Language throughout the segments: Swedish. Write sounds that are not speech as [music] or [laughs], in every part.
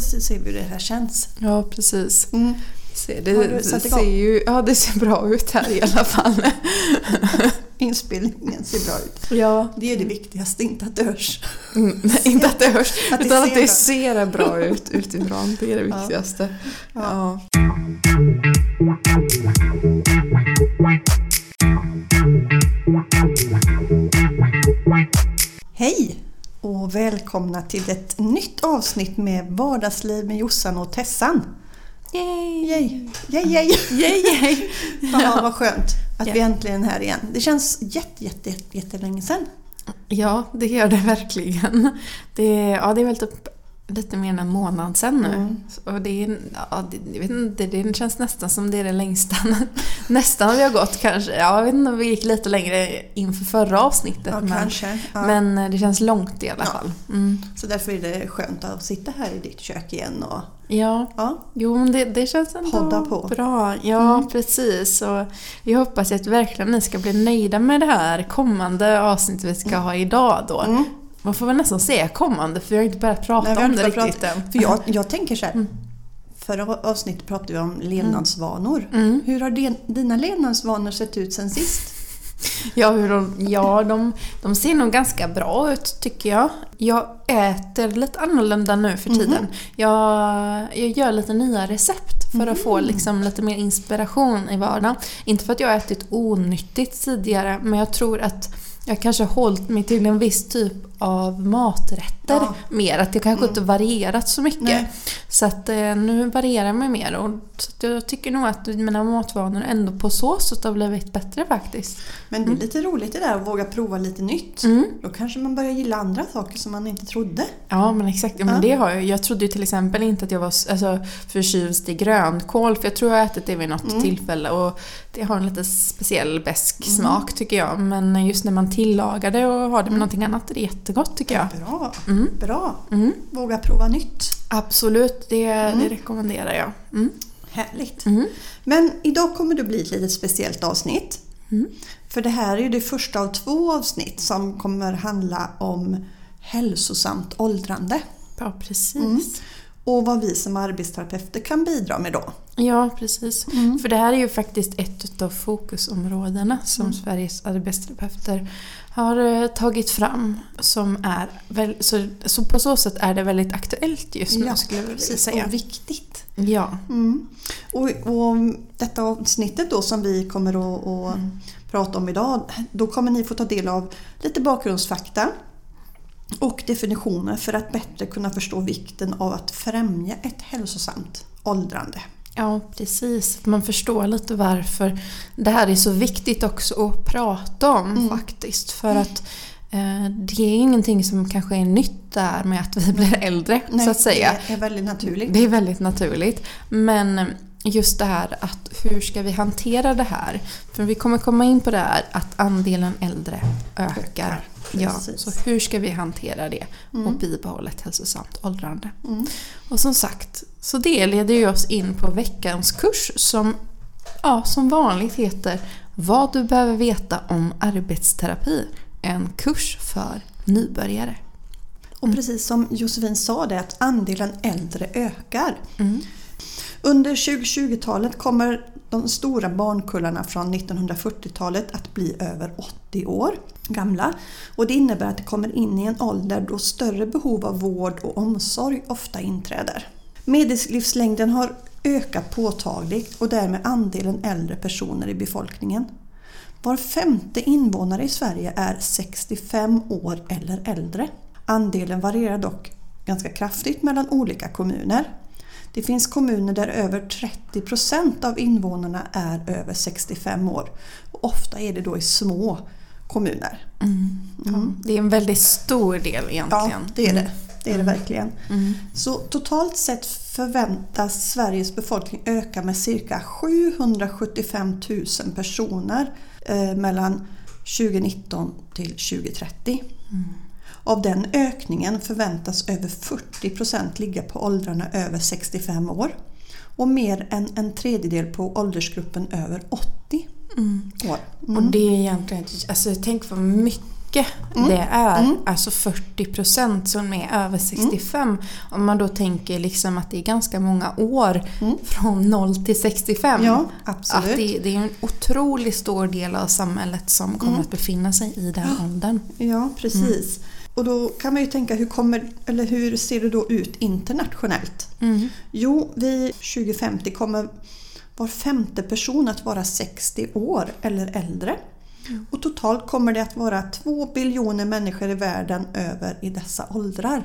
så ser vi hur det här känns. Ja, precis. Mm. Se, det, det ser ju, ja, det ser bra ut här i alla fall. [laughs] Inspelningen ser bra ut. ja. Det är det viktigaste, inte att det hörs. Mm, [laughs] inte att det hörs, Att det utan att ser det ser bra ut utifrån. Det är det Ja. viktigaste. Ja. Ja. Hej och välkomna till ett nytt avsnitt med Vardagsliv med Jossan och Tessan. Yay! Yay, yay, yay. Yay, yay. [laughs] Ja, vad skönt att vi äntligen är här igen. Det känns jätte, jätte, jätte, jättelänge sedan. Ja, det gör det verkligen. Det, ja, det är väl typ lite mer än en månad sedan nu. Mm. Och det, är, ja, det, jag vet inte, det känns nästan som det är det längsta. [laughs] nästan vi har gått kanske. Ja, jag vet inte om vi gick lite längre inför förra avsnittet. Ja, men. Ja. men eh, det känns långt i alla fall. Mm. Så därför är det skönt att sitta här i ditt kök igen och Ja, ja, jo men det, det känns ändå Podda på. bra. Ja, Mm. precis. Och vi hoppas att verkligen ni ska bli nöjda med det här kommande avsnittet vi ska ha idag då. Mm. Man får väl nästan säga kommande för vi har inte börjat prata Nej, om det riktigt än. För jag, [laughs] jag tänker så här. Mm. Förra avsnittet pratade vi om levnadsvanor. Mm. Hur har din, dina levnadsvanor sett ut sen sist? [laughs] Ja, hur de, ja de, de ser nog ganska bra ut tycker jag. Jag äter lite annorlunda nu för tiden. Mhm. Jag, jag gör lite nya recept för att få Mm. liksom lite mer inspiration i vardagen. Inte för att jag har ätit onyttigt tidigare, men jag tror att jag kanske har hållit mig till en viss typ av maträtter Ja. mer. Att jag kanske Mm. inte varierat så mycket. Nej. Så att eh, nu varierar mig mer. Och, så jag tycker nog att mina matvanor ändå på så sätt har blivit bättre faktiskt. Men det är lite roligt det där att våga prova lite nytt. Mm. Då kanske man börjar gilla andra saker som man inte trodde. Ja men exakt, ja, men Ja. det har jag. Jag trodde ju till exempel inte att jag var alltså, förtjust i grönkål för jag tror jag har ätit det vid något Mm. tillfälle och det har en lite speciell besk smak tycker jag. Men just när man tillagar det och har det med någonting annat är det jättegott tycker jag. Bra, Mm. bra. Mm. Våga prova nytt. Absolut, det, Mm. det rekommenderar jag. Mm. Härligt. Mm. Men idag kommer det bli ett litet speciellt avsnitt. Mm. För det här är ju det första av två avsnitt som kommer handla om hälsosamt åldrande. Ja precis. Och vad vi som arbetsterapeuter kan bidra med då. Ja, precis. Mm. För det här är ju faktiskt ett av fokusområdena som Mm. Sveriges arbetsterapeuter har eh, tagit fram. Som är så, så på så sätt är det väldigt aktuellt just nu skulle jag vilja säga. Och viktigt. Ja. Mm. Och, och detta avsnittet då som vi kommer att, att Mm. prata om idag, då kommer ni få ta del av lite bakgrundsfakta och definitioner för att bättre kunna förstå vikten av att främja ett hälsosamt åldrande. ja, precis. Att man förstår lite varför det här är så viktigt också att prata om Mm. faktiskt. För att eh, det är ingenting som kanske är nytt där med att vi blir äldre så att säga. Det är väldigt naturligt. Det är väldigt naturligt. Men just det här att hur ska vi hantera det här? För vi kommer komma in på det här att andelen äldre ökar. Ja, Precis. så hur ska vi hantera det och Mm. bibehålla ett hälsosamt åldrande? Mm. Och som sagt, så det leder ju oss in på veckans kurs som, ja, som vanligt heter Vad du behöver veta om arbetsterapi. En kurs för nybörjare. Och precis som Josefin sa det att andelen äldre ökar. Mm. Under 2020-talet kommer de stora barnkullarna från 1940-talet att bli över 80 år gamla. Och det innebär att de kommer in i en ålder då större behov av vård och omsorg ofta inträder. Medellivslängden har ökat påtagligt och därmed andelen äldre personer i befolkningen. Var femte invånare i Sverige är 65 år eller äldre. Andelen varierar dock ganska kraftigt mellan olika kommuner. Det finns kommuner där över 30 procent av invånarna är över 65 år. Och ofta är det då i små kommuner. Mm. Ja, det är en väldigt stor del egentligen. Ja, det är det. Det är det verkligen. Mm. Så totalt sett förväntas Sveriges befolkning öka med cirka 775 000 personer eh, mellan 2019 till 2030. Av den ökningen förväntas över 40 procent ligga på åldrarna över 65 år och mer än en tredjedel på åldersgruppen över 80 Mm. år. Och det är egentligen, alltså tänk vad mycket mycket det är. Alltså 40% som är över 65. Om man då tänker liksom att det är ganska många år från 0 till 65. Ja, absolut. Att det, det är en otroligt stor del av samhället som kommer att befinna sig i den åldern. Ja, precis. Och då kan man ju tänka, hur, kommer, eller hur ser det då ut internationellt? Mm. Jo, vid 2050 kommer var femte person att vara 60 år eller äldre. Och totalt kommer det att vara två biljoner människor i världen över i dessa åldrar.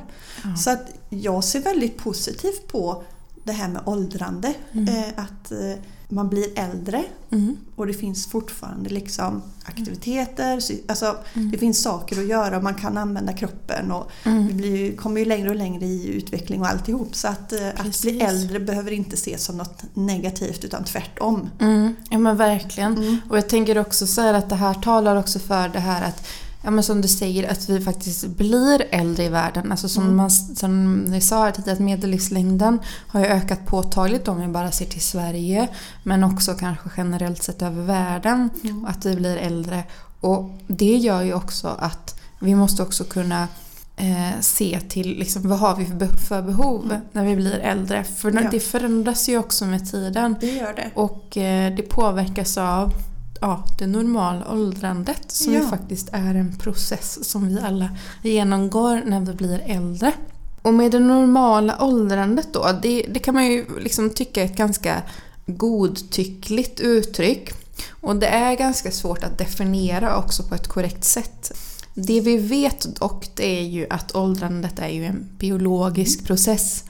Så att jag ser väldigt positivt på det här med åldrande. Eh, att eh, man blir äldre och det finns fortfarande liksom aktiviteter. Alltså, Det finns saker att göra och man kan använda kroppen. Och Vi blir, kommer ju längre och längre i utveckling och alltihop. Så att, eh, att Precis. bli äldre behöver inte ses som något negativt utan tvärtom. Mm, ja men verkligen. Och jag tänker också så här att det här talar också för det här att Ja men som du säger att vi faktiskt blir äldre i världen. Alltså som, man, som vi sa här tidigare att medellivslängden har ju ökat påtagligt om vi bara ser till Sverige. Men också kanske generellt sett över världen. Och att vi blir äldre. Och det gör ju också att vi måste också kunna eh, se till liksom, vad har vi för be- för behov när vi blir äldre. För Ja. det förändras ju också med tiden. Det gör det. Och eh, det påverkas av ja, det normala åldrandet som Ja. ju faktiskt är en process som vi alla genomgår när vi blir äldre. Och med det normala åldrandet då, det, det kan man ju liksom tycka är ett ganska godtyckligt uttryck. Och det är ganska svårt att definiera också på ett korrekt sätt. Det vi vet dock det är ju att åldrandet är ju en biologisk process.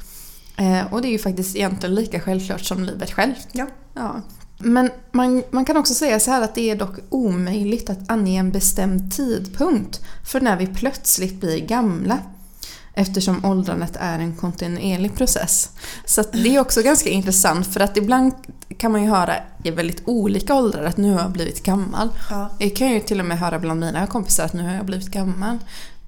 Eh, och det är ju faktiskt egentligen lika självklart som livet självt. Ja. Ja. Men man, man kan också säga så här att det är dock omöjligt att ange en bestämd tidpunkt för när vi plötsligt blir gamla. Eftersom åldrandet är en kontinuerlig process. Så det är också ganska intressant för att ibland kan man ju höra i väldigt olika åldrar att nu har jag blivit gammal. Ja. Jag kan ju till och med höra bland mina kompisar att nu har jag blivit gammal.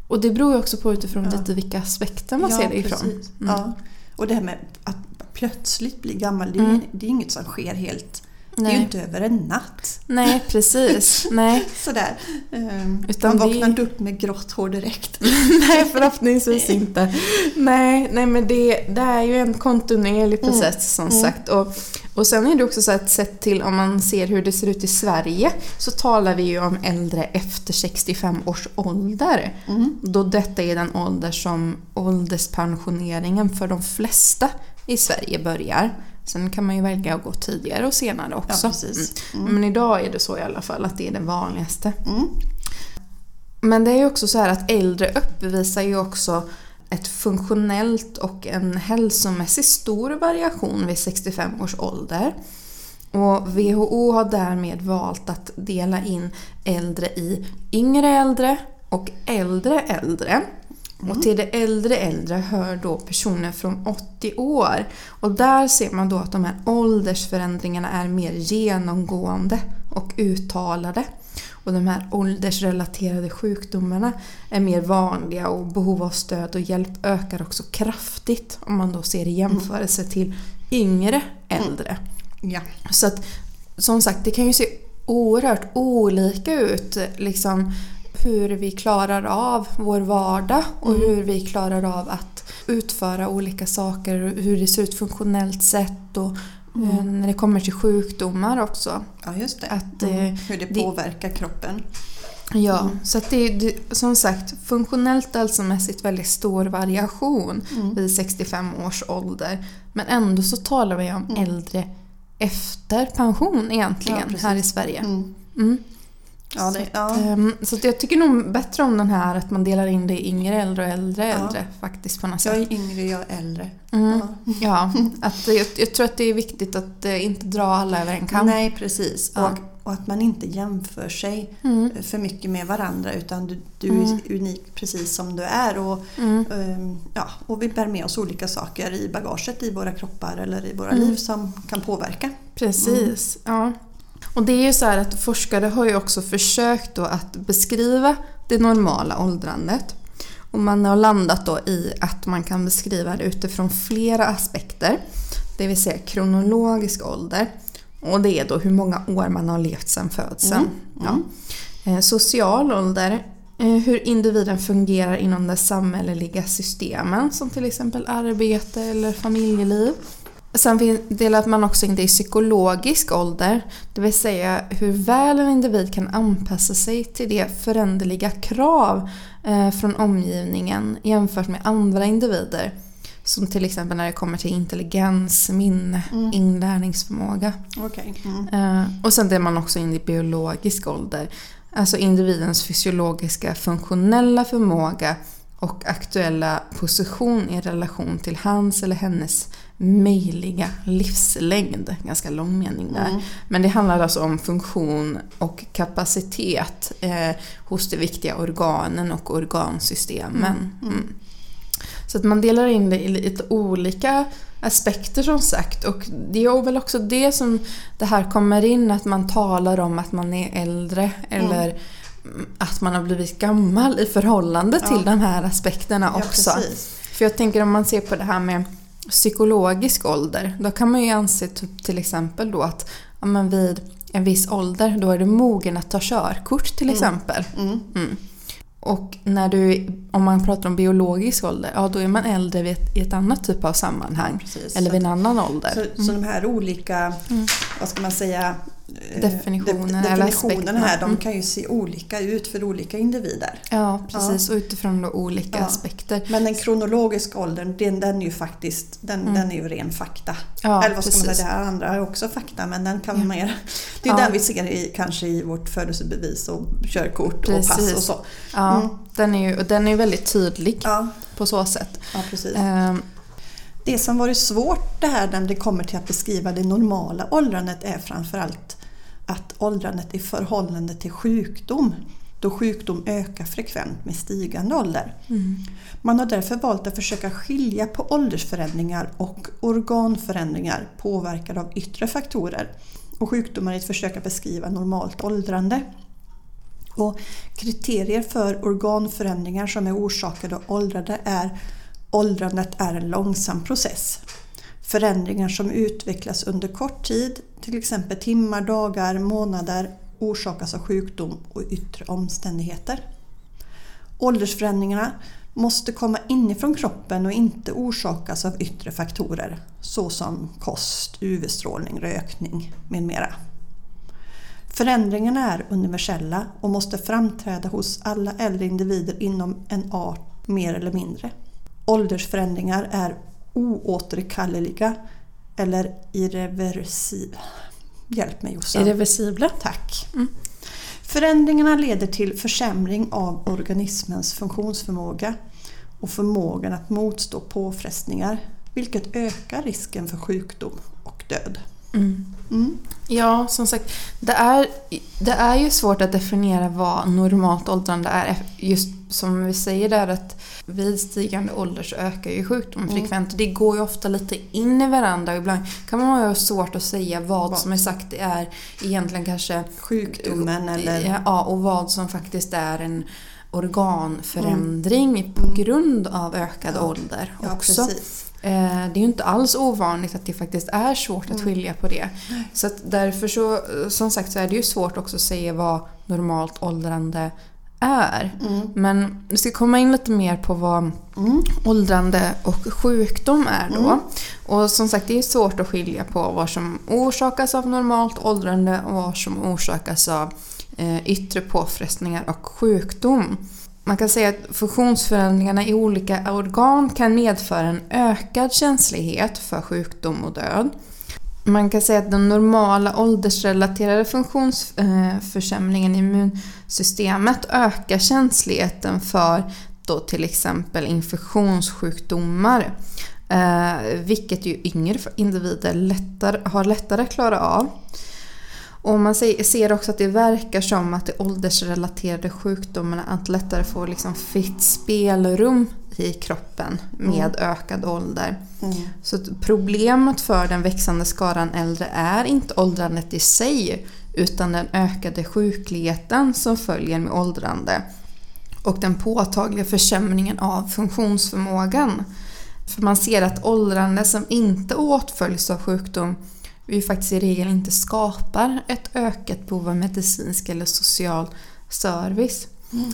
Och det beror ju också på utifrån Ja. lite vilka aspekter man ser det ifrån. Mm. Ja. Och det här med att plötsligt bli gammal, det är, Mm. det är inget som sker helt... Det är Nej. ju inte över en natt. Nej, precis. Nej. [laughs] Sådär. Um, Utan man det- vaknar inte upp med grått hår direkt. [laughs] Nej, förhoppningsvis inte. Nej, nej men det, det är ju en kontinuerlig process som sagt. Och, och sen är det också så att sett till om man ser hur det ser ut i Sverige så talar vi ju om äldre efter 65 års ålder. Då detta är den ålder som ålderspensioneringen för de flesta i Sverige börjar. Sen kan man ju välja att gå tidigare och senare också. Ja, precis. Mm. Men idag är det så i alla fall att det är det vanligaste. Mm. Men det är ju också så här att äldre uppvisar ju också ett funktionellt och en hälsomässigt stor variation vid 65 års ålder. Och WHO har därmed valt att dela in äldre i yngre äldre och äldre äldre. Och till det äldre äldre hör då personer från 80 år. Och där ser man då att de här åldersförändringarna är mer genomgående och uttalade. Och de här åldersrelaterade sjukdomarna är mer vanliga och behov av stöd och hjälp ökar också kraftigt om man då ser i jämförelse till yngre äldre. Ja. Så att som sagt, det kan ju se oerhört olika ut liksom hur vi klarar av vår vardag och hur vi klarar av att utföra olika saker och hur det ser ut funktionellt sett och eh, när det kommer till sjukdomar också. ja, just det. Att, mm. eh, Hur det det- påverkar kroppen. Ja, så att det är det, som sagt funktionellt hälsomässigt väldigt stor variation vid 65 års ålder. Men ändå så talar vi om äldre efter pension Ja, egentligen precis. här i Sverige. Mm. Mm. Ja, det, ja. Ehm, Så att jag tycker nog bättre om den här att man delar in det i yngre äldre och äldre Ja. äldre faktiskt på något Jag sätt. är yngre, jag är äldre. Mm. Ja. Att jag, jag tror att det är viktigt att eh, inte dra alla över en kam. Nej, precis. Och, och att man inte jämför sig Mm. för mycket med varandra utan du, du Mm. är unik precis som du är. Och, Mm. ehm, ja, och vi bär med oss olika saker i bagaget i våra kroppar eller i våra Mm. liv som kan påverka. Precis, ja. Och det är ju så här att forskare har ju också försökt då att beskriva det normala åldrandet. Och man har landat då i att man kan beskriva det utifrån flera aspekter. Det vill säga kronologisk ålder. Och det är då hur många år man har levt sedan födseln. Mm. Ja. Eh, Social ålder eh, hur individen fungerar inom de samhälleliga systemen som till exempel arbete eller familjeliv. Sen delar man också in det i psykologisk ålder, det vill säga hur väl en individ kan anpassa sig till de föränderliga krav eh, från omgivningen jämfört med andra individer. Som till exempel när det kommer till intelligens, minne, mm. inlärningsförmåga. Okay. Mm. Eh, och sen delar man också in i biologisk ålder. Alltså individens fysiologiska funktionella förmåga och aktuella position i relation till hans eller hennes möjliga livslängd. Ganska lång mening där. Mm. Men det handlar alltså om funktion och kapacitet eh, hos de viktiga organen och organsystemen. Mm. Mm. Så att man delar in det i lite olika aspekter som sagt. Och det är väl också det som det här kommer in, att man talar om att man är äldre eller mm. att man har blivit gammal i förhållande till ja. de här aspekterna också. Ja, För jag tänker om man ser på det här med psykologisk ålder, då kan man ju anse typ till exempel då att ja, men vid en viss ålder, då är du mogen att ta körkort till mm. exempel. Mm. Mm. Och när du, om man pratar om biologisk ålder, ja då är man äldre ett, i ett annat typ av sammanhang. Precis, eller vid en annan ålder. Så, mm. så de här olika, mm. vad ska man säga, definitionen, de, definitionerna här de mm. kan ju se olika ut för olika individer. Ja, precis. Ja. Och utifrån olika ja. aspekter. Men den kronologiska åldern, den, den är ju faktiskt den, mm. den är ju ren fakta. Ja, Eller vad ska man säga, det här andra är också fakta men den kan ja. mer... Det är den vi ser i, kanske i vårt födelsebevis och körkort precis. och pass och så. Ja, mm. den är ju den är väldigt tydlig på så sätt. Ja, precis. Um, det som varit svårt det här när det kommer till att beskriva det normala åldrandet är framförallt att åldrandet i förhållande till sjukdom då sjukdom ökar frekvent med stigande ålder. Mm. Man har därför valt att försöka skilja på åldersförändringar och organförändringar påverkade av yttre faktorer och sjukdomar i ett försök att beskriva normalt åldrande. Och kriterier för organförändringar som är orsakade av åldrande är åldrandet är en långsam process. Förändringar som utvecklas under kort tid, till exempel timmar, dagar, månader, orsakas av sjukdom och yttre omständigheter. Åldersförändringarna måste komma inifrån kroppen och inte orsakas av yttre faktorer såsom kost, UV-strålning, rökning med mera. Förändringarna är universella och måste framträda hos alla äldre individer inom en art mer eller mindre. Åldersförändringar är oåterkalleliga eller irreversibla. Hjälp mig Jossan. Irreversibla. Tack. Mm. Förändringarna leder till försämring av organismens funktionsförmåga och förmågan att motstå påfrestningar vilket ökar risken för sjukdom och död. Mm. Mm. Ja, som sagt, det är, det är ju svårt att definiera vad normalt åldrande är. Just som vi säger där att vid stigande ålder så ökar ju sjukdomen mm. frekvent. Det går ju ofta lite in i varandra. Ibland kan man ha svårt att säga vad, vad? som är sagt är egentligen kanske sjukdomen eller... Ja, och vad som faktiskt är en organförändring mm. på grund av ökad ja. ålder också. Ja, Eh, det är ju inte alls ovanligt att det faktiskt är svårt att mm. skilja på det. Så att därför så, som sagt, så är det ju svårt också att säga vad normalt åldrande är. Mm. Men vi ska komma in lite mer på vad mm. åldrande och sjukdom är då. Mm. Och som sagt, det är svårt att skilja på vad som orsakas av normalt åldrande och vad som orsakas av eh, yttre påfrestningar och sjukdom. Man kan säga att funktionsförändringarna i olika organ kan medföra en ökad känslighet för sjukdom och död. Man kan säga att den normala åldersrelaterade funktionsförsämringen i immunsystemet ökar känsligheten för då till exempel infektionssjukdomar. Eh, vilket ju yngre individer lättare, har lättare att klara av. Och man ser också att det verkar som att de åldersrelaterade sjukdomarna att lättare får liksom fritt spelrum i kroppen med mm. ökad ålder. Mm. Så problemet för den växande skaran äldre är inte åldrandet i sig utan den ökade sjukligheten som följer med åldrande och den påtagliga försämringen av funktionsförmågan. För man ser att åldrande som inte åtföljs av sjukdom vi faktiskt i regel inte skapar ett ökat behov av medicinsk eller social service.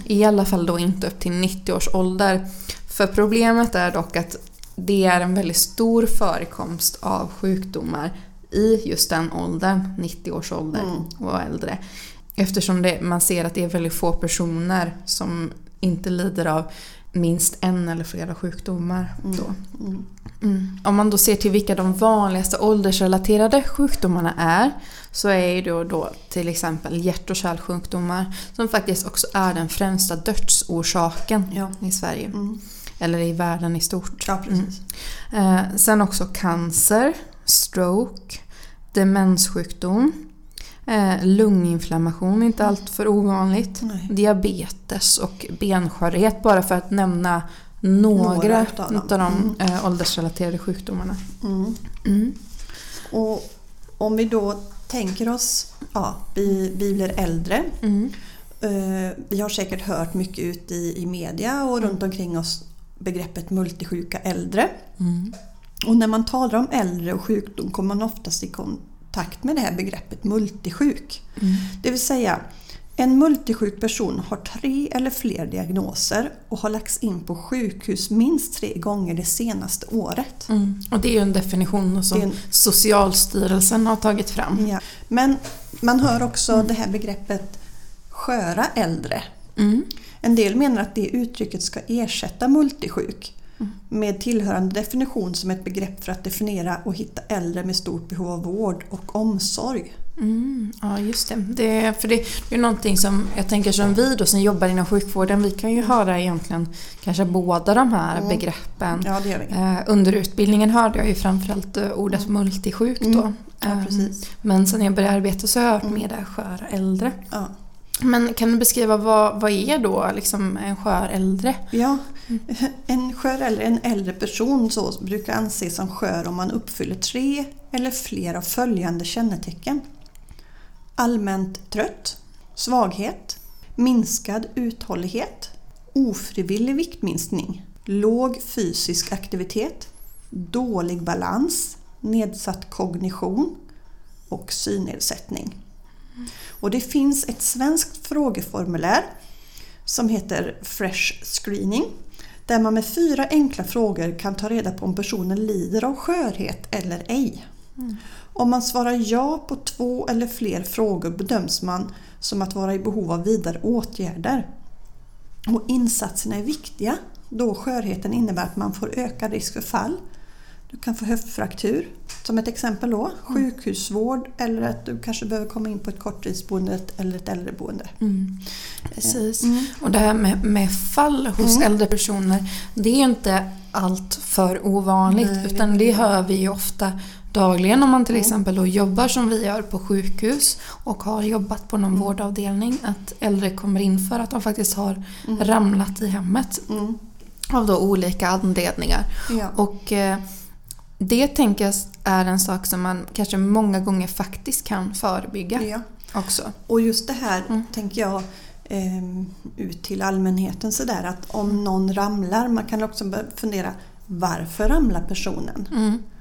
I alla fall då inte upp till 90 års ålder. För problemet är dock att det är en väldigt stor förekomst av sjukdomar i just den åldern, 90 års ålder och äldre. Eftersom det, man ser att det är väldigt få personer som inte lider av minst en eller flera sjukdomar. Då. Mm. Om man då ser till vilka de vanligaste åldersrelaterade sjukdomarna är så är ju då, till exempel hjärt och kärlsjukdomar som faktiskt också är den främsta dödsorsaken Ja. i Sverige. Mm. Eller i världen i stort. Ja, precis. Eh, sen också cancer, stroke, demenssjukdom, eh, lunginflammation, inte allt för ovanligt. Nej. Diabetes och benskörhet bara för att nämna några, Några av dem. de eh, åldersrelaterade sjukdomarna. Mm. Mm. Och om vi då tänker oss, ja, vi, vi blir äldre. Mm. Eh, vi har säkert hört mycket ut i, i media och runt omkring oss begreppet multisjuka äldre. Mm. Och när man talar om äldre och sjukdom kommer man oftast i kontakt med det här begreppet multisjuk. Mm. Det vill säga, en multisjuk person har tre eller fler diagnoser och har lagts in på sjukhus minst tre gånger det senaste året. Mm. Och det är ju en definition som en- Socialstyrelsen har tagit fram. Ja. Men man hör också det här begreppet sköra äldre. Mm. En del menar att det uttrycket ska ersätta multisjuk med tillhörande definition som ett begrepp för att definiera och hitta äldre med stort behov av vård och omsorg. Mm, ja, just det. det. För det, är någonting som jag tänker som vi då som jobbar inom sjukvården, vi kan ju höra egentligen kanske båda de här Mm. begreppen. Ja, det gör vi. Eh, under utbildningen hörde jag ju framförallt eh, ordet multisjuk då. Mm. Ja, Eh, precis. Men sen jag började arbeta så har jag hört Mm. mer det här sköra äldre. Ja. Men kan du beskriva vad, vad är då liksom en skör äldre? Ja, en skör eller en äldre person så brukar anses som skör om man uppfyller tre eller fler av följande kännetecken. Allmänt trött, svaghet, minskad uthållighet, ofrivillig viktminskning, låg fysisk aktivitet, dålig balans, nedsatt kognition och synnedsättning. Och det finns ett svenskt frågeformulär som heter Fresh Screening där man med fyra enkla frågor kan ta reda på om personen lider av skörhet eller ej. Mm. Om man svarar ja på två eller fler frågor bedöms man som att vara i behov av vidare åtgärder. Och insatserna är viktiga då skörheten innebär att man får ökad risk för fall. Du kan få höftfraktur som ett exempel då, sjukhusvård eller att du kanske behöver komma in på ett korttidsboende eller ett äldreboende. Mm. Precis. Mm. Och det här med, med fall hos Mm. äldre personer, det är inte allt för ovanligt. Nej, utan det. hör vi ju ofta dagligen om man till Mm. exempel då jobbar som vi gör på sjukhus och har jobbat på någon Mm. vårdavdelning. Att äldre kommer in för att de faktiskt har Mm. ramlat i hemmet Mm. av då olika anledningar. Ja. Och eh, det tänker jag är en sak som man kanske många gånger faktiskt kan förebygga Ja. också. Och just det här Mm. tänker jag ehm, ut till allmänheten sådär att om någon ramlar, man kan också fundera varför ramlar personen?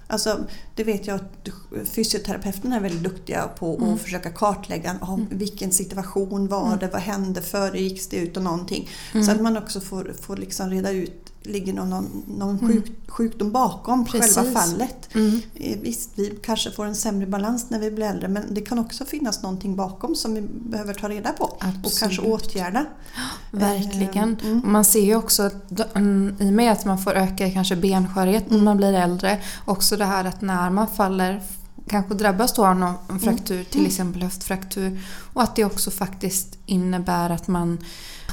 Mm. Alltså, det vet jag att fysioterapeuterna är väldigt duktiga på att Mm. försöka kartlägga ah, vilken situation var det, vad hände, föregicks det ut och någonting. Mm. Så att man också får, får liksom reda ut, ligger någon, någon, Mm. sjuk, sjukdom bakom Precis. själva fallet? Mm. Eh, Visst, vi kanske får en sämre balans när vi blir äldre men det kan också finnas någonting bakom som vi behöver ta reda på och kanske Absolut. åtgärda. [gasps] Verkligen. Eh, mm. Man ser ju också att mm, i och med att man får öka kanske benskörhet när Mm. man blir äldre, också det här att när man faller kanske drabbas då av någon en fraktur, till Mm. exempel höftfraktur. Och att det också faktiskt innebär att man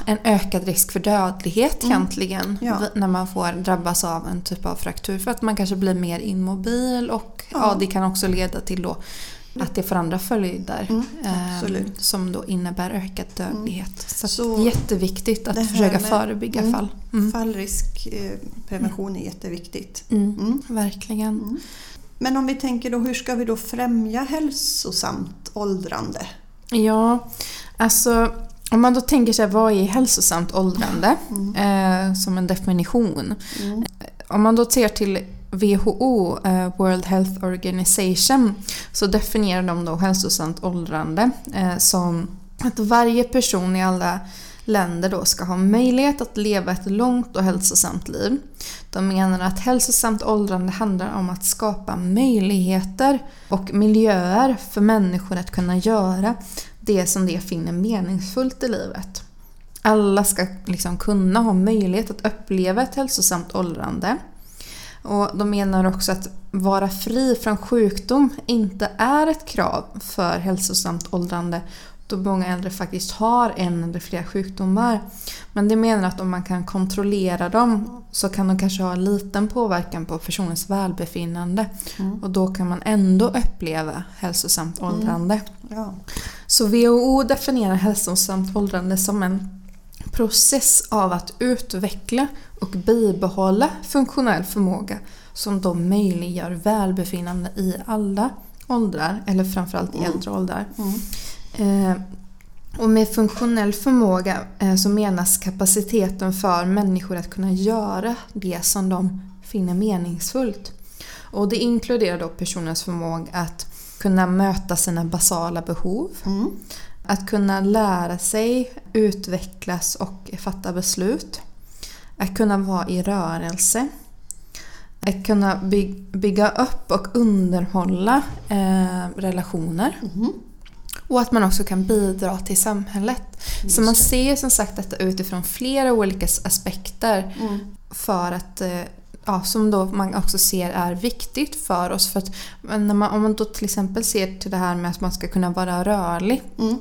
en ökad risk för dödlighet Mm. egentligen Ja. när man får drabbas av en typ av fraktur. För att man kanske blir mer immobil och ja. Ja. det kan också leda till då att det får andra följder Mm, eh, som då innebär ökad dödlighet. Så, att Så jätteviktigt att försöka förebygga mm. fall. Mm. Fallriskprevention är jätteviktigt. Mm. Mm. Verkligen. Mm. Men om vi tänker då, hur ska vi då främja hälsosamt åldrande? Ja, alltså om man då tänker sig vad är hälsosamt åldrande eh, som en definition. Mm. Om man då ser till WHO, eh, World Health Organization, så definierar de då hälsosamt åldrande eh, som att varje person i alla länder då ska ha möjlighet att leva ett långt och hälsosamt liv. De menar att hälsosamt åldrande handlar om att skapa möjligheter och miljöer för människor att kunna göra det som de finner meningsfullt i livet. Alla ska liksom kunna ha möjlighet att uppleva ett hälsosamt åldrande. Och de menar också att vara fri från sjukdom inte är ett krav för hälsosamt åldrande då många äldre faktiskt har en eller flera sjukdomar. Men de menar att om man kan kontrollera dem så kan de kanske ha en liten påverkan på personens välbefinnande. Mm. Och då kan man ändå uppleva hälsosamt mm. åldrande. Mm. Ja. Så WHO definierar hälsosamt åldrande som en process av att utveckla och bibehålla funktionell förmåga som då möjliggör välbefinnande i alla åldrar, eller framförallt i mm. äldre åldrar. Mm. Eh, och med funktionell förmåga eh, så menas kapaciteten för människor att kunna göra det som de finner meningsfullt. Och det inkluderar då personens förmåga att kunna möta sina basala behov. Mm. Att kunna lära sig, utvecklas och fatta beslut. Att kunna vara i rörelse. Att kunna bygga upp och underhålla eh, relationer. Mm. Och att man också kan bidra till samhället. Just Så man ser som sagt detta utifrån flera olika aspekter. Mm. För att eh, ja, som då man också ser är viktigt för oss. För att, när man, om man då till exempel ser till det här med att man ska kunna vara rörlig. Mm.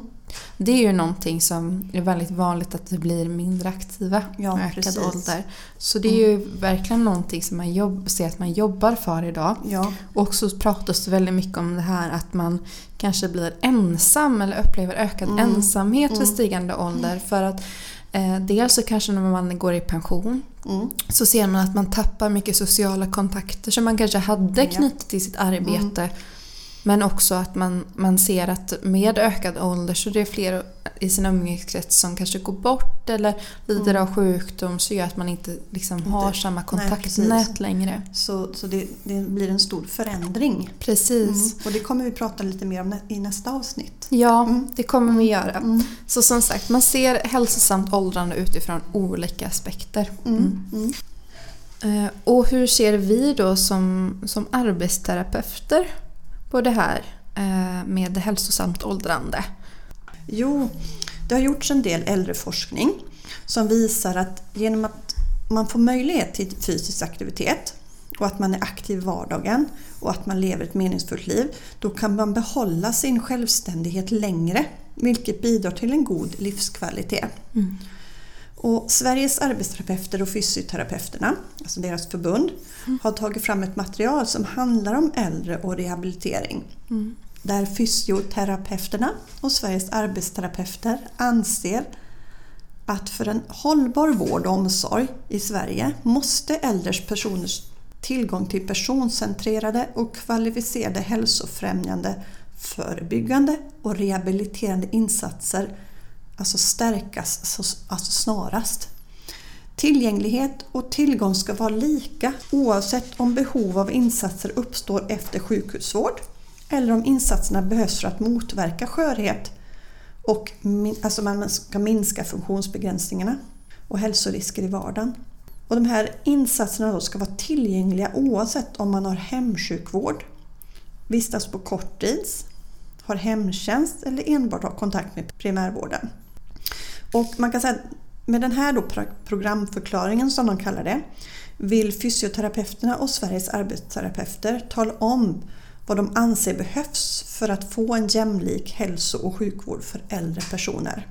Det är ju någonting som är väldigt vanligt att det blir mindre aktiva ja, med ökad precis. ålder. Så det är mm. ju verkligen någonting som man jobb, ser att man jobbar för idag. Ja. Och så pratas det väldigt mycket om det här att man kanske blir ensam eller upplever ökad mm. ensamhet vid mm. stigande ålder. För att eh, dels så kanske när man går i pension mm. så ser man att man tappar mycket sociala kontakter som man kanske hade knutit till sitt arbete mm. Men också att man, man ser att med ökad ålder så är det fler i sin umgängeskrets som kanske går bort eller lider mm. av sjukdom så gör att man inte liksom har samma kontaktnät längre. Så, så det, det, blir en stor förändring. Precis. Mm. Och det kommer vi prata lite mer om i nästa avsnitt. Ja, mm. det kommer vi göra. Mm. Så som sagt, man ser hälsosamt åldrande utifrån olika aspekter. Mm. Mm. Eh, och hur ser vi då som, som arbetsterapeuter på det här eh, med hälsosamt åldrande? Jo, det har gjorts en del äldreforskning som visar att genom att man får möjlighet till fysisk aktivitet och att man är aktiv i vardagen och att man lever ett meningsfullt liv, då kan man behålla sin självständighet längre, vilket bidrar till en god livskvalitet. Mm. Och Sveriges arbetsterapeuter och fysioterapeuterna, alltså deras förbund, mm. har tagit fram ett material som handlar om äldre och rehabilitering. Mm. Där fysioterapeuterna och Sveriges arbetsterapeuter anser att för en hållbar vård och omsorg i Sverige måste äldres personers tillgång till personcentrerade och kvalificerade hälsofrämjande, förebyggande och rehabiliterande insatser alltså stärkas alltså, alltså snarast. Tillgänglighet och tillgång ska vara lika oavsett om behov av insatser uppstår efter sjukhusvård eller om insatserna behövs för att motverka skörhet och alltså man ska minska funktionsbegränsningarna och hälsorisker i vardagen. Och de här insatserna då ska vara tillgängliga oavsett om man har hemsjukvård, vistas på korttids, har hemtjänst eller enbart har kontakt med primärvården. Och man kan säga att med den här då programförklaringen som de kallar det vill fysioterapeuterna och Sveriges arbetsterapeuter tala om vad de anser behövs för att få en jämlik hälso och sjukvård för äldre personer.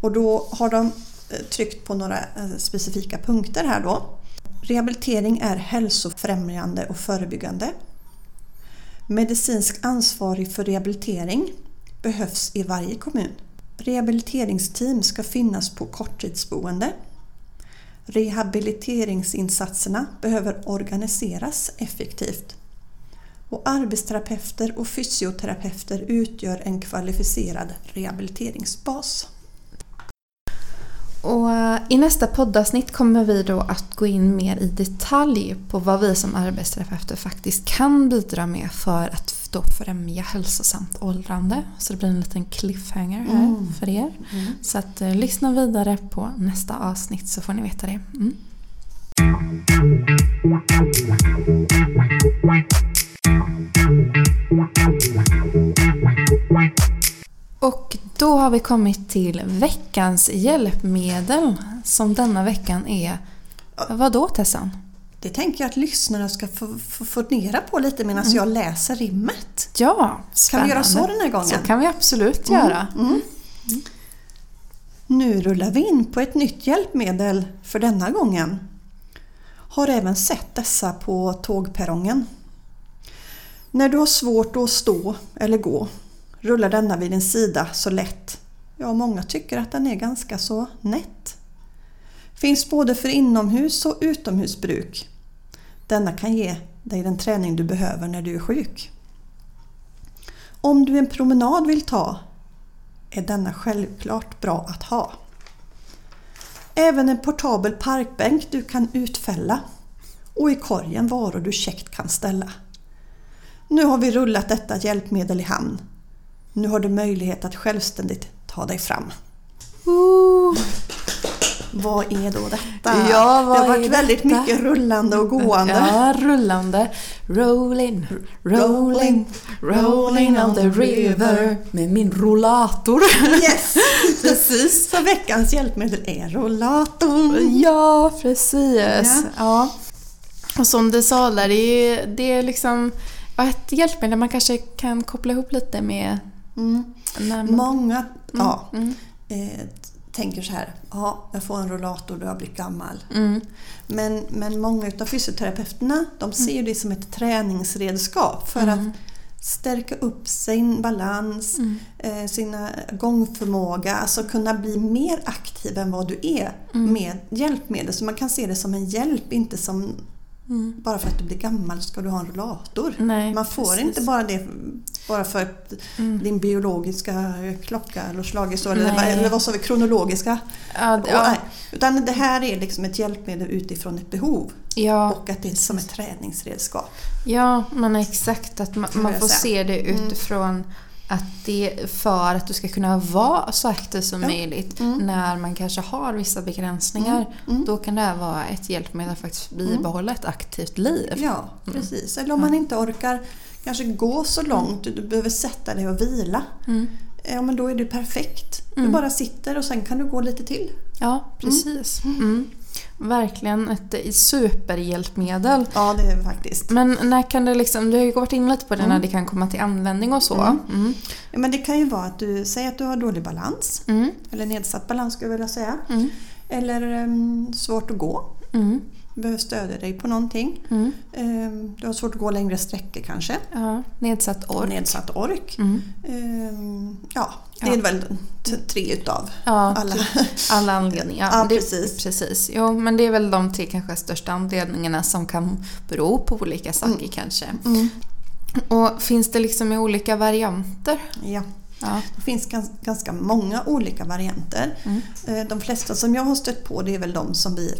Och då har de eh, tryckt på några eh, specifika punkter här då. Rehabilitering är hälsofrämjande och förebyggande. Medicinsk ansvarig för rehabilitering behövs i varje kommun. Rehabiliteringsteam ska finnas på korttidsboende. Rehabiliteringsinsatserna behöver organiseras effektivt. Och arbetsterapeuter och fysioterapeuter utgör en kvalificerad rehabiliteringsbas. Och eh, I nästa poddavsnitt kommer vi då att gå in mer i detalj på vad vi som arbetsterapeuter faktiskt kan bidra med för att då främja hälsosamt åldrande. Så det blir en liten cliffhanger här Mm. för er. Så att eh, lyssna vidare på nästa avsnitt så får ni veta det. Mm. Och då har vi kommit till veckans hjälpmedel som denna veckan är... Vad då Tessan? Det tänker jag att lyssnarna ska få, få fundera på lite medan jag läser rimmet. Ja, Kan vi göra så spännande. den här gången? Så kan vi absolut göra. Nu rullar vi in på ett nytt hjälpmedel för denna gången. Har även sett dessa på tågperrongen. När du har svårt att stå eller gå rullar denna vid din sida så lätt. Ja, många tycker att den är ganska så nätt. Finns både för inomhus och utomhusbruk. Denna kan ge dig den träning du behöver när du är sjuk. Om du en promenad vill ta är denna självklart bra att ha. Även en portabel parkbänk du kan utfälla och i korgen varor du käckt kan ställa. Nu har vi rullat detta hjälpmedel i hamn. Nu har du möjlighet att självständigt ta dig fram. Ooh. Vad är då detta? Ja, det har varit väldigt detta? mycket rullande och gående. Ja, rullande. Rolling, rolling, rolling on the river med min rollator. Yes! [laughs] Precis. Så veckans hjälpmedel är rollatorn. Ja, precis. Ja. Ja. Och som du sa där, det är, det är liksom ett hjälpmedel man kanske kan koppla ihop lite med Mm. man... Många ja, Mm. eh, tänker så här, ja, jag får en rollator då jag blivit gammal. Mm. Men, men många utav fysioterapeuterna de ser ju det som ett träningsredskap för Mm. att stärka upp sin balans, Mm. eh, sina gångförmåga, alltså kunna bli mer aktiv än vad du är Mm. med hjälpmedel. Så man kan se det som en hjälp, inte som Mm. bara för att du blir gammal ska du ha en rollator. Nej, man får precis. inte bara det bara för att Mm. din biologiska klocka eller slagit så, eller, eller vad sa vi, kronologiska. Ja, det- ja, utan det här är liksom ett hjälpmedel utifrån ett behov ja, och att det är som ett träningsredskap. ja, men exakt. Att man, Får man får säga. se det Mm. Att det är för att du ska kunna vara så aktiv som Ja. möjligt Mm. när man kanske har vissa begränsningar. Mm. Mm. Då kan det här vara ett hjälpmedel att faktiskt bibehålla ett aktivt liv. Ja, precis. Eller om man inte orkar kanske gå så långt, du behöver sätta dig och vila. Mm. Ja, men då är det perfekt. Du Mm. bara sitter och sen kan du gå lite till. Ja, precis. Verkligen ett eh, superhjälpmedel. Ja, det är det faktiskt. Men när kan det liksom, du har ju varit in lite på det Mm. när det kan komma till användning och så. Mm. Mm. Ja, men det kan ju vara att du säger att du har dålig balans, Mm. eller nedsatt balans skulle jag vilja säga. Mm. Eller em, svårt att gå, Mm. Behöver stödja dig på någonting. Mm. Em, du har svårt att gå längre sträckor kanske. Ja, nedsatt ork. Nedsatt ork. Mm. Em, ja, det Ja. är väl tre utav Ja, alla. typ alla anledningar. [laughs] Ja, det, precis. precis. Jo, men det är väl de tre kanske största anledningarna som kan bero på olika saker kanske. Mm. Och finns det liksom i olika varianter? Ja. Ja. Det finns gans- ganska många olika varianter. Mm. Eh, De flesta som jag har stött på det är väl de som vi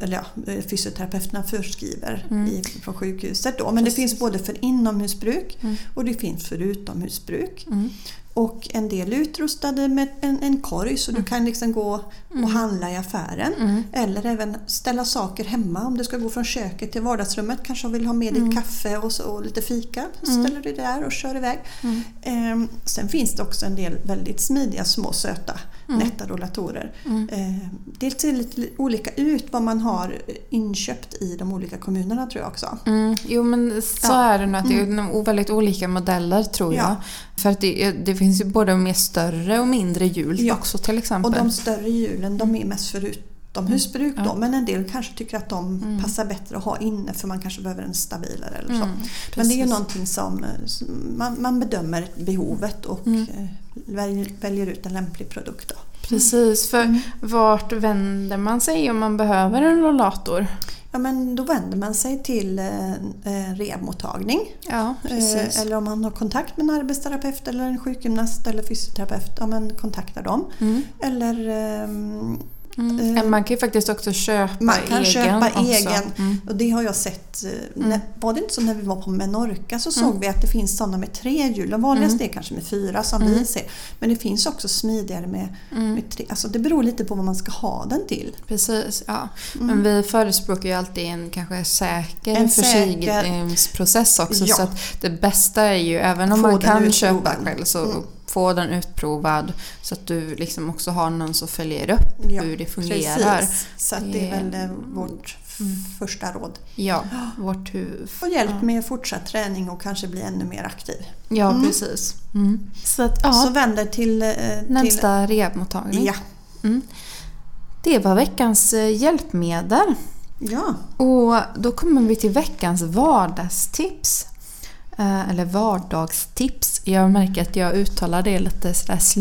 eller ja, eh, fysioterapeuterna förskriver Mm. i, från sjukhuset. Då. Men Precis. det finns både för inomhusbruk Mm. och det finns för utomhusbruk. Mm. Och en del är utrustade med en, en korg så du kan liksom gå och handla i affären. Mm. Eller även ställa saker hemma om du ska gå från köket till vardagsrummet. Kanske vill ha med Mm. ditt kaffe och, så, och lite fika. Så ställer du det där och kör iväg. Mm. Ehm, sen finns det också en del väldigt smidiga små söta Mm. nätta rollatorer. Mm. Ehm, det ser lite olika ut vad man har inköpt i de olika kommunerna tror jag också. Mm, jo men så Ja. är det nog. att Det är nog väldigt olika modeller tror jag. Ja. För att det, det finns ju både mer större och mindre hjul Ja. också till exempel. Och de större hjulen de är mest för utomhusbruk Mm. då. Men en del kanske tycker att de Mm. passar bättre att ha inne för man kanske behöver en stabilare eller så. Mm, Men det är ju någonting som eh, som man, man bedömer behovet och Mm. eh, väljer, väljer ut en lämplig produkt. Då. Precis, för Mm. vart vänder man sig om man behöver en rollator? Ja, men då vänder man sig till eh, eh, rehabmottagning. Ja. Eh, eller om man har kontakt med en arbetsterapeut eller en sjukgymnast eller fysioterapeut, ja, men kontakta dem. Mm. Eller ehm, Mm. Eh, Man kan ju faktiskt också köpa Man kan egen köpa också. egen. Mm. Och det har jag sett. eh, När, var det inte så när vi var på Menorca så såg Mm. vi att det finns sådana med tre hjul. De vanligaste är kanske med fyra som Mm. vi ser. Men det finns också smidigare med, Mm. med tre. Alltså det beror lite på vad man ska ha den till. Precis, ja. Mm. Men vi förespråkar ju alltid en kanske säker En säker- försäkringsprocess också. Ja. Så att det bästa är ju, även om Få man kan köpa själv, så Mm. Få den utprovad. Så att du liksom också har någon som följer upp Ja, hur det fungerar. Precis. Så att det är väl eh, vårt f- Mm. första råd. Ja, [gasps] vårt huvud. Och hjälp med fortsatt träning och kanske bli ännu mer aktiv. Ja, Mm. precis. Mm. Så att, ja, Så vänder till... eh, till nästa rehabmottagning. ja. Mm. Det var veckans eh, hjälpmedel. ja. Och då kommer vi till veckans vardagstips. Eh, Eller vardagstips. Jag märker att jag uttalar det lite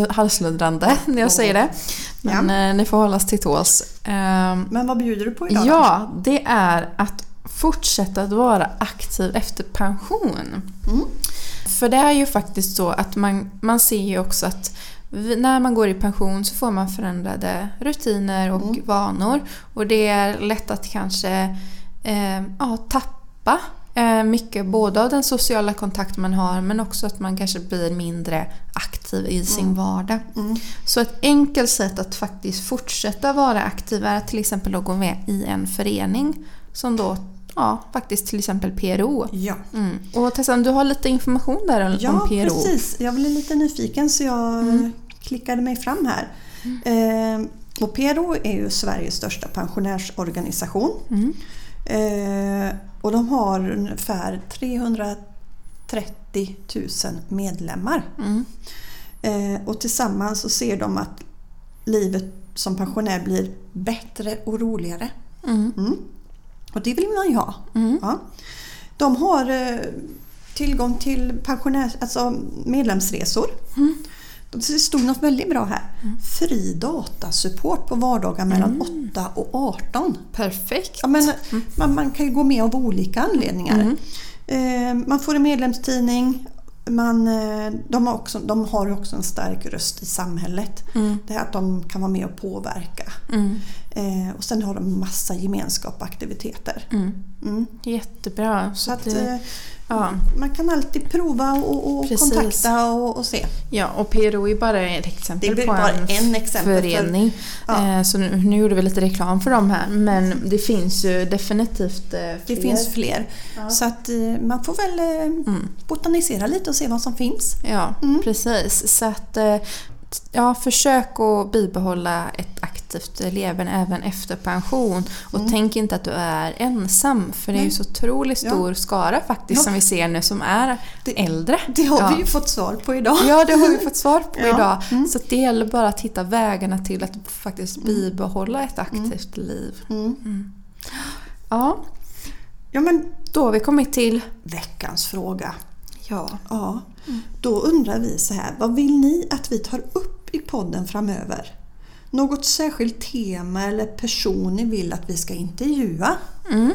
halvsluddrande [laughs] när jag säger det. Men eh, ni får hållas till tåls. Ehm, Men vad bjuder du på idag? Ja, det är att fortsätta att vara aktiv efter pension. Mm. För det är ju faktiskt så att man, man ser ju också att när man går i pension så får man förändrade rutiner och Mm. vanor. Och det är lätt att kanske eh, ja, tappa mycket både av den sociala kontakt man har men också att man kanske blir mindre aktiv i sin Mm. vardag. Mm. Så ett enkelt sätt att faktiskt fortsätta vara aktiv är att till exempel att gå med i en förening som då ja, faktiskt till exempel PRO. Ja. Mm. Och Tessan, du har lite information där om Ja, PRO. precis. Jag blev lite nyfiken så jag Mm. klickade mig fram här. Eh, och PRO är ju Sveriges största pensionärsorganisation. Mm. Eh, och de har ungefär 330 000 medlemmar. Mm. Eh, och tillsammans så ser de att livet som pensionär blir bättre och roligare. Mm. Mm. Och det vill man ju ha. Mm. Ja. De har eh, tillgång till pensionärs, alltså medlemsresor. Mm. Det stod något väldigt bra här. Fri datasupport på vardagar mellan 8 och 18. Perfekt. Ja, men, man, man kan ju gå med av olika anledningar. Mm. Eh, man får en medlemstidning. Man, eh, de, har också, de har också en stark röst i samhället. Mm. Det här att de kan vara med och påverka. Mm. Eh, och sen har de massa gemenskap och aktiviteter. Mm. Mm. Jättebra. Så att, det- eh, ja. man kan alltid prova och, och kontakta och, och se. ja, och PRO är bara ett exempel Det är på bara en en exempel. För, förening. Ja. Eh, Så nu, nu gjorde vi lite reklam för dem här. Men det finns ju definitivt eh, det fler. finns fler. Ja. Så att eh, man får väl eh, Mm. botanisera lite och se vad som finns. Ja, Mm. precis. Så att eh, ja, försök att bibehålla ett aktivt leverne även efter pension. Och Mm. tänk inte att du är ensam. För det är ju så otroligt Ja. stor skara faktiskt Ja. som vi ser nu som är Det- äldre. Det har Ja. vi ju fått svar på idag. Ja, det har vi fått svar på [laughs] Ja. idag. Mm. Så det gäller bara att hitta vägarna till att faktiskt bibehålla ett aktivt liv. Mm. Ja, Ja men då har vi kommit till... veckans fråga. Ja. Ja, då undrar vi så här. Vad vill ni att vi tar upp i podden framöver? Något särskilt tema eller person ni vill att vi ska intervjua? Mm.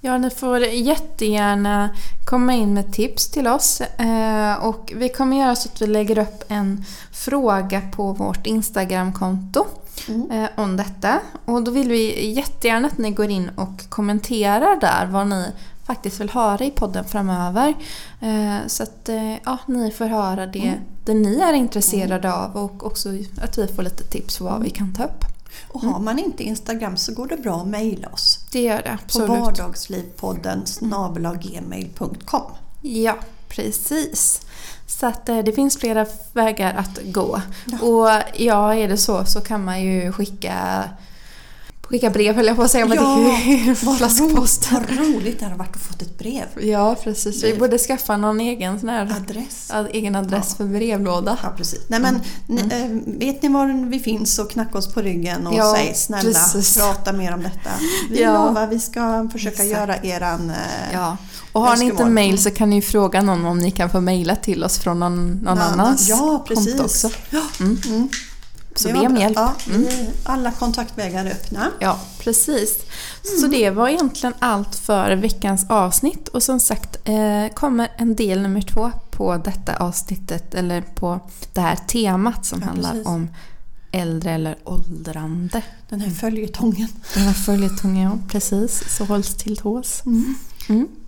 Ja, ni får jättegärna komma in med tips till oss. Eh, och vi kommer göra så att vi lägger upp en fråga på vårt Instagramkonto Mm. eh, om detta. Och då vill vi jättegärna att ni går in och kommenterar där vad ni faktiskt vill höra i podden framöver. Eh, så att eh, ja, ni får höra det, Mm. det ni är intresserade av och också att vi får lite tips på vad vi kan ta upp. Och har man inte Instagram så går det bra att mejla oss Det gör det på absolut. vardagslivpodden snabelaggmail.com. Ja, precis. Så att eh, det finns flera vägar att gå. Ja. Och ja, är det så så kan man ju skicka Skicka brev höll jag på att säga, men det är ju vad, flaskpost. ro, vad roligt det har varit att få ett brev. Ja, precis. Vi borde skaffa någon egen sån här Adress. ja, egen adress Ja. för brevlåda. Ja, precis. Nej, men, ni, eh, vet ni var vi finns så knacka oss på ryggen och Ja, säg snälla precis. prata mer om detta. Vi Ja. lovar, vi ska försöka Exakt. göra eran... Eh, Ja. Och har ni inte mail så kan ni fråga någon om ni kan få mejla till oss från någon, någon annans Ja, precis. konto också. Ja. Mm. Mm. Så Det be om hjälp. Ja, Mm. alla kontaktvägar är öppna. Ja, precis. Så Mm. det var egentligen allt för veckans avsnitt och som sagt eh, kommer en del nummer två på detta avsnittet eller på det här temat som Ja, handlar precis. om äldre eller åldrande. Den här följetongen. Den här följetongen, ja, precis. Så hålls till tås. Mm.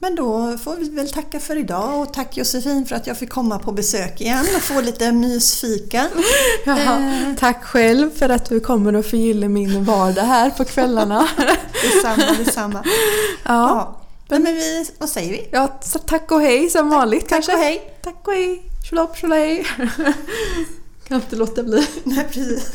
Men då får vi väl tacka för idag och tack Josefin för att jag fick komma på besök igen och få lite mysfika. [laughs] Ja, Eh. Tack själv för att du kommer och förgyller min vardag här på kvällarna. [laughs] Detsamma, detsamma. [laughs] ja. Ja. Men vi, vad säger vi? ja, tack och hej som vanligt Tack kanske. och hej! Tack och hej. Tjolapp tjolahej. kan inte låta bli. Nej, precis.